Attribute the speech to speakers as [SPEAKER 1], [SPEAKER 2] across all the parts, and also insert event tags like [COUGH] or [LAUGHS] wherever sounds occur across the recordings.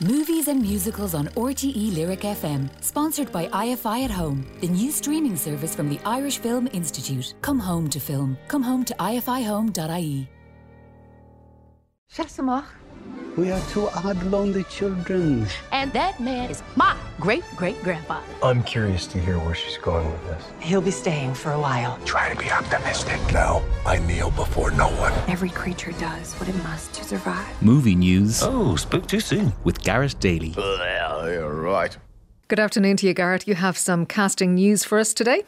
[SPEAKER 1] Movies and musicals on RTE Lyric FM, sponsored by IFI at Home, the new streaming service from the Irish Film Institute. Come home to film. Come home to ifihome.ie.
[SPEAKER 2] Shassamach.
[SPEAKER 3] We are two odd, lonely children.
[SPEAKER 2] And that man is my great great grandfather.
[SPEAKER 4] I'm curious to hear where she's going with this.
[SPEAKER 5] He'll be staying for a while.
[SPEAKER 6] Try to be optimistic. No, I kneel before no one.
[SPEAKER 7] Every creature does what it must to survive.
[SPEAKER 8] Movie news.
[SPEAKER 6] Oh, spoke too soon.
[SPEAKER 8] With Garrett Daly.
[SPEAKER 6] Well, you're right.
[SPEAKER 9] Good afternoon to you, Garrett. You have some casting news for us today.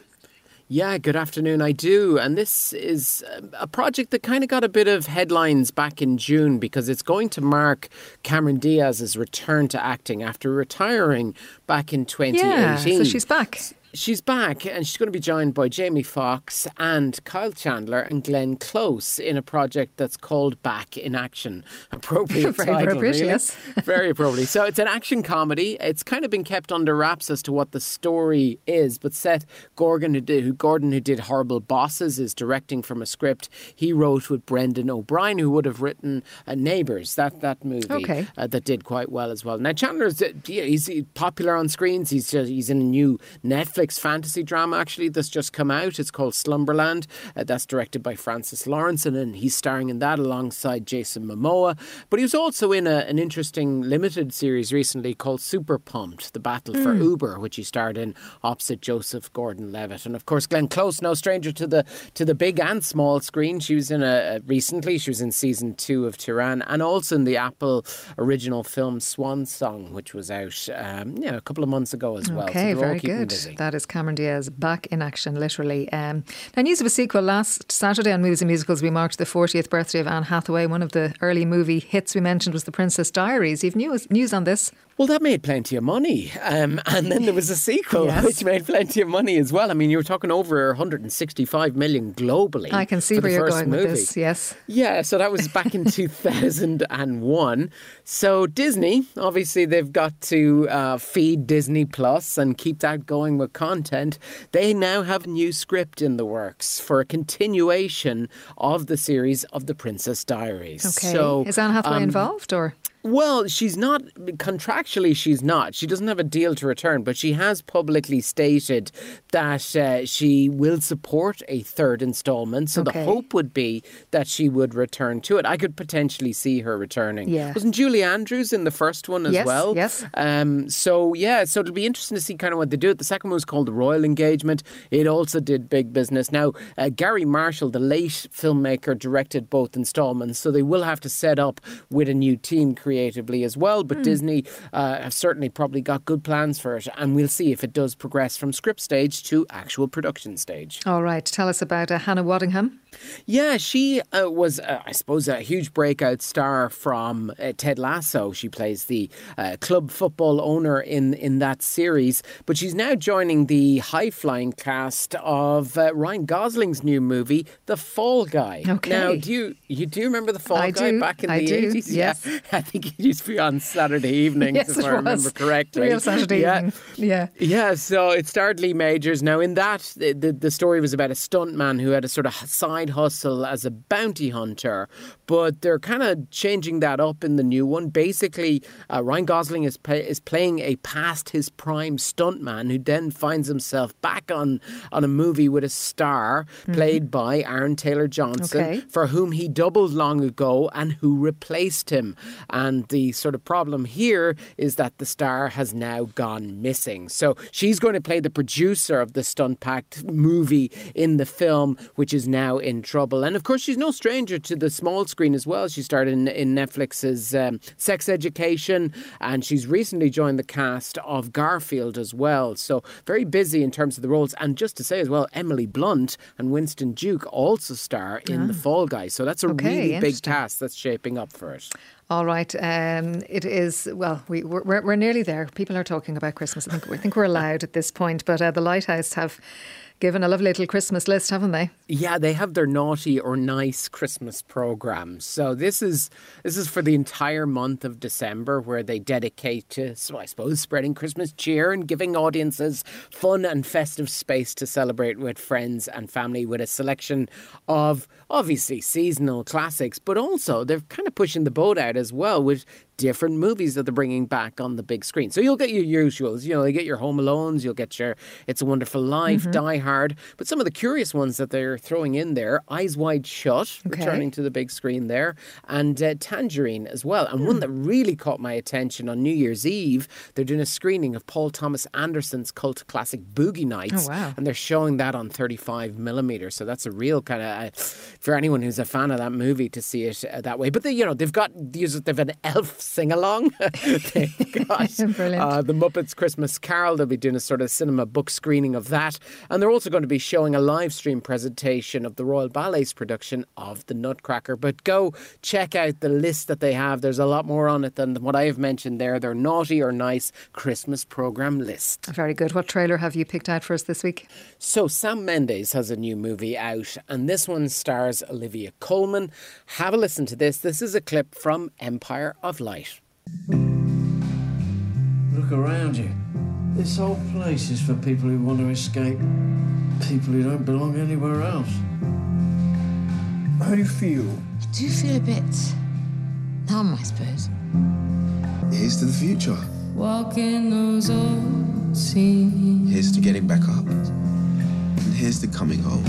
[SPEAKER 10] Yeah, good afternoon. I do. And this is um, a project that kind of got a bit of headlines back in June because it's going to mark Cameron Diaz's return to acting after retiring back in 2018.
[SPEAKER 9] Yeah, so she's back.
[SPEAKER 10] She's back and she's going to be joined by Jamie Foxx and Kyle Chandler and Glenn Close in a project that's called Back in Action. [LAUGHS] Appropriate
[SPEAKER 9] Very
[SPEAKER 10] title, [LAUGHS]
[SPEAKER 9] appropriate,
[SPEAKER 10] really.
[SPEAKER 9] yes.
[SPEAKER 10] Very appropriately. So it's an action comedy. It's kind of been kept under wraps as to what the story is, but Seth Gorgon, who did, who Gordon, who did Horrible Bosses, is directing from a script he wrote with Brendan O'Brien, who would have written uh, Neighbours, that that movie
[SPEAKER 9] Okay.
[SPEAKER 10] uh, that did quite well as well. Now Chandler's uh, he's popular on screens. He's just, he's in a new Netflix fantasy drama actually that's just come out. It's called Slumberland. Uh, that's directed by Francis Lawrence, and, he's starring in that alongside Jason Momoa. But he was also in a, an interesting limited series recently called Super Pumped: The Battle for Uber, which he starred in opposite Joseph Gordon-Levitt, and of course Glenn Close, no stranger to the to the big and small screen. She was in a, a recently. She was in season two of Tehran, and also in the Apple original film Swan Song, which was out um, yeah a couple of months ago as well.
[SPEAKER 9] Okay,
[SPEAKER 10] they're
[SPEAKER 9] very good.
[SPEAKER 10] busy.
[SPEAKER 9] Is Cameron Diaz back in action, literally. Um, now, news of a sequel last Saturday on Movies and Musicals. We marked the 40th birthday of Anne Hathaway. One of the early movie hits we mentioned was The Princess Diaries. You've news, news on this?
[SPEAKER 10] Well, that made plenty of money. Um, and then there was a sequel, [LAUGHS]
[SPEAKER 9] Yes.
[SPEAKER 10] which made plenty of money as well. I mean, you were talking over 165 million globally.
[SPEAKER 9] I can see where you're going
[SPEAKER 10] movie.
[SPEAKER 9] with this. Yes.
[SPEAKER 10] Yeah, so that was back in [LAUGHS] 2001. So Disney, obviously, they've got to uh, feed Disney Plus and keep that going with content. They now have a new script in the works for a continuation of the series of The Princess Diaries.
[SPEAKER 9] Okay.
[SPEAKER 10] So,
[SPEAKER 9] is Anne Hathaway
[SPEAKER 10] um,
[SPEAKER 9] involved or?
[SPEAKER 10] Well, she's not contractually. She's not. She doesn't have a deal to return, but she has publicly stated that uh, she will support a third installment. So
[SPEAKER 9] Okay.
[SPEAKER 10] the hope would be that she would return to it. I could potentially see her returning.
[SPEAKER 9] Yeah.
[SPEAKER 10] wasn't Julie Andrews in the first one as
[SPEAKER 9] Yes,
[SPEAKER 10] well?
[SPEAKER 9] yes.
[SPEAKER 10] Um, so yeah, so it'll be interesting to see kind of what they do. The second one was called The Royal Engagement. It also did big business. Now uh, Garry Marshall, the late filmmaker, directed both installments, so they will have to set up with a new team creatively as well. But Disney uh, have certainly probably got good plans for it, and we'll see if it does progress from script stage to actual production stage.
[SPEAKER 9] All right. Tell us about uh, Hannah Waddingham.
[SPEAKER 10] Yeah, she uh, was, uh, I suppose, a huge breakout star from uh, Ted Lasso. She plays the uh, club football owner in, in that series, but she's now joining the high flying cast of uh, Ryan Gosling's new movie, The Fall Guy.
[SPEAKER 9] Okay.
[SPEAKER 10] Now, do you you do remember The Fall
[SPEAKER 9] I
[SPEAKER 10] Guy
[SPEAKER 9] do,
[SPEAKER 10] back in
[SPEAKER 9] I
[SPEAKER 10] the
[SPEAKER 9] do,
[SPEAKER 10] 80s?
[SPEAKER 9] yes.
[SPEAKER 10] Yeah, [LAUGHS] I think it used to be on Saturday evenings,
[SPEAKER 9] Yes,
[SPEAKER 10] if I remember correctly.
[SPEAKER 9] Real Saturday
[SPEAKER 10] yeah.
[SPEAKER 9] evening. Yeah.
[SPEAKER 10] Yeah, so it starred Lee Majors. Now, in that, the, the, the story was about a stuntman who had a sort of side hustle as a bounty hunter, but they're kind of changing that up in the new one. Basically, uh, Ryan Gosling is, play, is playing a past his prime stuntman who then finds himself back on, on a movie with a star played by Aaron Taylor Johnson,
[SPEAKER 9] Okay.
[SPEAKER 10] for whom he doubled long ago and who replaced him. And the sort of problem here is that the star has now gone missing. So she's going to play the producer of the stunt packed movie in the film, which is now in trouble. And of course, she's no stranger to the small screen as well. She started in, in Netflix's um, Sex Education, and she's recently joined the cast of Garfield as well. So very busy in terms of the roles. And just to say as well, Emily Blunt and Winston Duke also star in The Fall Guy. So that's a
[SPEAKER 9] Okay,
[SPEAKER 10] really big task that's shaping up for it.
[SPEAKER 9] All right. Um, it is, well, we, we're, we're nearly there. People are talking about Christmas. I think, I think we're allowed at this point. But uh, the Lighthouse have given a lovely little Christmas list, haven't they?
[SPEAKER 10] Yeah, they have their naughty or nice Christmas programs. So this is this is for the entire month of December, where they dedicate to, so I suppose, spreading Christmas cheer and giving audiences fun and festive space to celebrate with friends and family, with a selection of obviously seasonal classics, but also they're kind of pushing the boat out as well with different movies that they're bringing back on the big screen. So you'll get your usuals, you know, you get your Home Alones, you'll get your It's a Wonderful Life,
[SPEAKER 9] Mm-hmm.
[SPEAKER 10] Die Hard, but some of the curious ones that they're throwing in there, Eyes Wide Shut,
[SPEAKER 9] Okay.
[SPEAKER 10] returning to the big screen there, and uh, Tangerine as well. And
[SPEAKER 9] Hmm.
[SPEAKER 10] one that really caught my attention on New Year's Eve, they're doing a screening of Paul Thomas Anderson's cult classic Boogie Nights,
[SPEAKER 9] Oh, wow.
[SPEAKER 10] and they're showing that on 35 millimeter. So that's a real kind of uh, for anyone who's a fan of that movie to see it uh, that way. But they, you know, they've got these, they've an elf sing along. they've got uh, the Muppets Christmas Carol. They'll be doing a sort of cinema book screening of that, and they're also going to be showing a live stream presentation of the Royal Ballet's production of the Nutcracker. But go check out the list that they have. There's a lot more on it than what I have mentioned there. Their naughty or nice Christmas program list.
[SPEAKER 9] Very good. What trailer have you picked out for us this week?
[SPEAKER 10] So, Sam Mendes has a new movie out, and this one stars Olivia Colman. Have a listen to this. This is a clip from Empire of Light.
[SPEAKER 11] Look around you. This whole place is for people who want to escape, people who don't belong anywhere else.
[SPEAKER 6] How do you feel?
[SPEAKER 12] I do feel a bit numb, I suppose.
[SPEAKER 6] Here's to the future.
[SPEAKER 12] Walking those old scenes.
[SPEAKER 6] Here's to getting back up. And here's to coming home.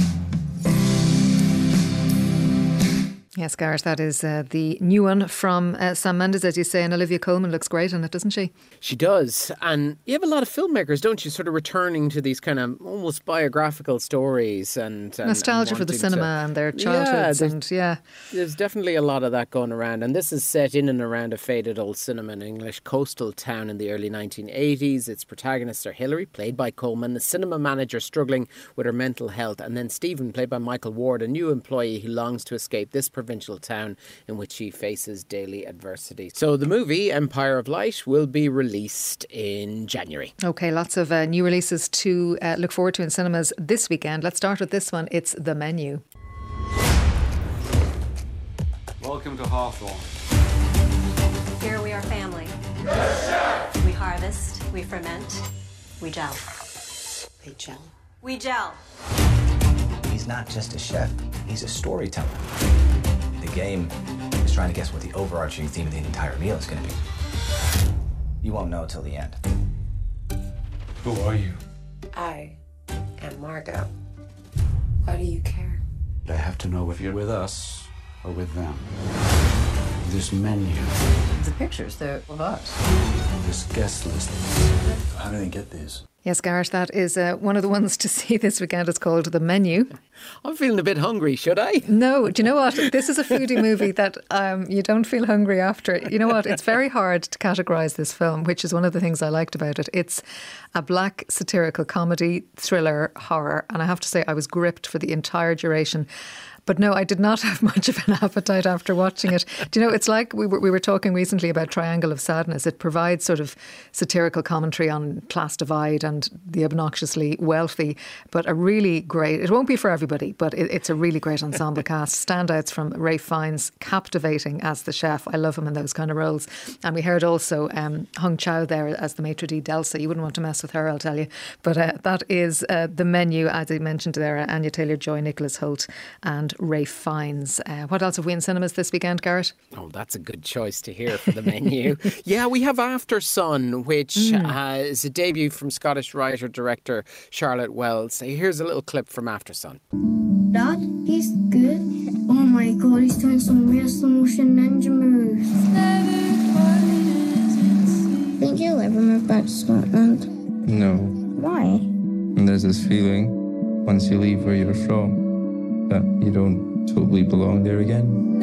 [SPEAKER 9] Yes, Gareth, that is uh, the new one from uh, Sam Mendes, as you say, and Olivia Colman looks great in it, doesn't she?
[SPEAKER 10] She does. And you have a lot of filmmakers, don't you, sort of returning to these kind of almost biographical stories and, and
[SPEAKER 9] Nostalgia
[SPEAKER 10] and
[SPEAKER 9] for the cinema
[SPEAKER 10] to-
[SPEAKER 9] and their childhoods,
[SPEAKER 10] there's-
[SPEAKER 9] and yeah,
[SPEAKER 10] There's definitely a lot of that going around, and this is set in and around a faded old cinema in English coastal town in the early 1980s. Its protagonists are Hilary, played by Colman, the cinema manager struggling with her mental health, and then Stephen, played by Michael Ward, a new employee who longs to escape this provincial town in which he faces daily adversity. So the movie Empire of Light will be released in January.
[SPEAKER 9] Okay, lots of uh, new releases to uh, look forward to in cinemas this weekend. Let's start with this one. It's The Menu.
[SPEAKER 13] Welcome to Hawthorne.
[SPEAKER 14] Here we are family. We harvest, we ferment, we gel.
[SPEAKER 5] They gel.
[SPEAKER 14] We gel.
[SPEAKER 15] He's not just a chef, he's a storyteller. The game is trying to guess what the overarching theme of the entire meal is going to be. You won't know till the end.
[SPEAKER 13] Who are you?
[SPEAKER 7] I am Margot. Why do you care?
[SPEAKER 13] I have to know if you're with us or with them. This menu,
[SPEAKER 5] The pictures, they're of us.
[SPEAKER 13] this guest list. How do they get these?
[SPEAKER 9] Yes, Gareth, that is uh, one of the ones to [LAUGHS] see this weekend. It's called The Menu.
[SPEAKER 10] I'm feeling a bit hungry, should I? [LAUGHS]
[SPEAKER 9] No, do you know what? This is a foodie movie that um, you don't feel hungry after it. You know what? It's very hard to categorize this film, which is one of the things I liked about it. It's a black satirical comedy, thriller, horror. And I have to say, I was gripped for the entire duration. But no, I did not [LAUGHS] have much of an appetite after watching it. Do you know, it's like we were, we were talking recently about Triangle of Sadness. It provides sort of satirical commentary on class divide and the obnoxiously wealthy, but a really great, it won't be for everybody, but it, it's a really great ensemble [LAUGHS] cast. Standouts from Ralph Fiennes, captivating as the chef. I love him in those kind of roles. And we heard also um, Hong Chau there as the maitre d' Delsa. You wouldn't want to mess with her, I'll tell you. But uh, that is uh, the menu, as I mentioned there, Anya Taylor-Joy, Nicholas Hoult and Ralph Fiennes. Uh, what else have we in cinemas this weekend, Garrett?
[SPEAKER 10] Oh, that's a good choice to hear for the menu. [LAUGHS] yeah, we have Aftersun, which uh, is a debut from Scottish writer director Charlotte Wells. Here's a little clip from Aftersun.
[SPEAKER 16] Dad, he's good. Oh my god, he's doing some real slow motion ninja moves. Think you'll ever move back to Scotland?
[SPEAKER 17] No.
[SPEAKER 16] Why?
[SPEAKER 17] And there's this feeling once you leave where you're from that you don't totally belong there again.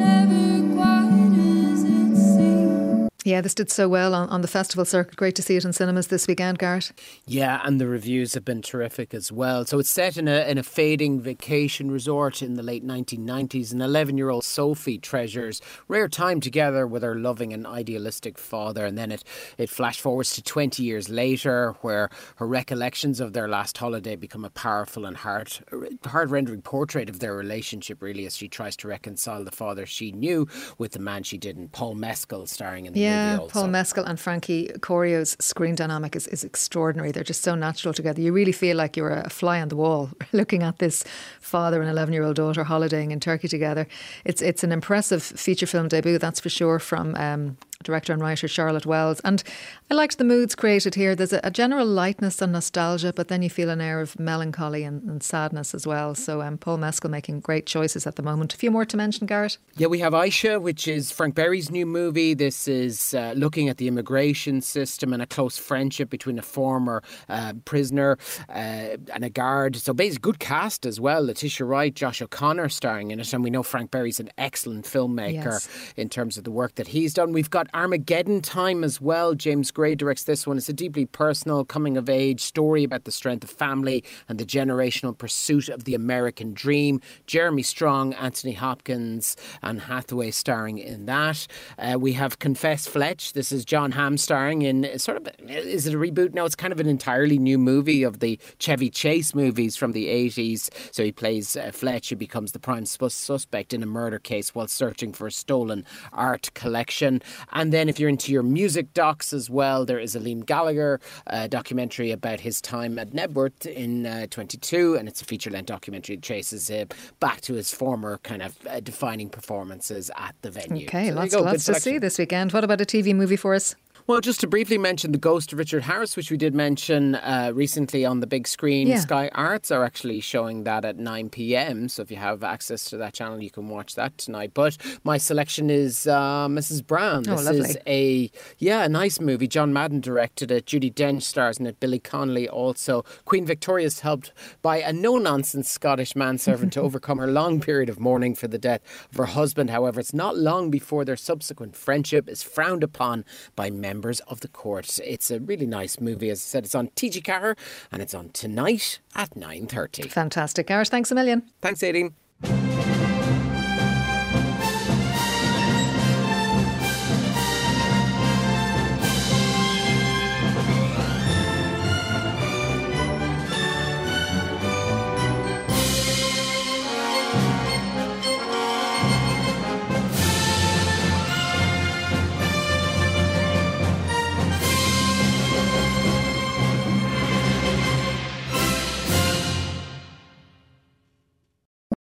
[SPEAKER 9] Yeah, this did so well on, on the festival circuit. Great to see it in cinemas this weekend, Garrett.
[SPEAKER 10] Yeah, and the reviews have been terrific as well. So it's set in a in a fading vacation resort in the late 1990s. An 11 year old Sophie treasures rare time together with her loving and idealistic father, and then it it flash forwards to 20 years later, where her recollections of their last holiday become a powerful and heart heart rendering portrait of their relationship. Really, as she tries to reconcile the father she knew with the man she didn't. Paul Mescal starring in the
[SPEAKER 9] Yeah,
[SPEAKER 10] Also.
[SPEAKER 9] Paul Mescal and Frankie Corio's screen dynamic is, is extraordinary. They're just so natural together. You really feel like you're a fly on the wall [LAUGHS] looking at this father and 11 year old daughter holidaying in Turkey together. It's it's an impressive feature film debut, that's for sure, from um, director and writer Charlotte Wells. And I liked the moods created here. There's a, a general lightness and nostalgia, but then you feel an air of melancholy and, and sadness as well. So um, Paul Mescal making great choices at the moment. A few more to mention, Garrett.
[SPEAKER 10] Yeah, we have Aisha, which is Frank Berry's new movie. This is uh, looking at the immigration system and a close friendship between a former uh, prisoner uh, and a guard. So basically, good cast as well. Letitia Wright, Josh O'Connor starring in it, and we know Frank Berry's an excellent filmmaker yes. in terms of the work that he's done. We've got Armageddon Time as well. James Gray directs this one. It's a deeply personal coming of age story about the strength of family and the generational pursuit of the American dream. Jeremy Strong, Anthony Hopkins, and Hathaway starring in that. Uh, we have Confess Fletch. This is Jon Hamm starring in sort of is it a reboot? No, it's kind of an entirely new movie of the Chevy Chase movies from the 80s. So he plays uh, Fletch, who becomes the prime suspect in a murder case while searching for a stolen art collection. And then if you're into your music docs as well, there is a Liam Gallagher uh, documentary about his time at Knebworth in uh, 22, and it's a feature length documentary that traces uh, back to his former kind of uh, defining performances at the venue.
[SPEAKER 9] Okay, so lots, lots to see this weekend. What about a TV movie for us?
[SPEAKER 10] Well, just to briefly mention The Ghost of Richard Harris, which we did mention uh, recently on the big screen. Yeah. Sky Arts are actually showing that at 9 pm. So if you have access to that channel, you can watch that tonight. But my selection is uh, Mrs. Brown.
[SPEAKER 9] Oh, lovely.
[SPEAKER 10] is a, yeah, a nice movie. John Madden directed it. Judi Dench stars in it. Billy Connolly also. Queen Victoria is helped by a no nonsense Scottish manservant to [LAUGHS] overcome her long period of mourning for the death of her husband. However, it's not long before their subsequent friendship is frowned upon by members members of the court. It's a really nice movie. As I said, it's on TG Car and it's on tonight at 9.30.
[SPEAKER 9] Fantastic. Gareth, thanks a million.
[SPEAKER 10] Thanks, Aideen.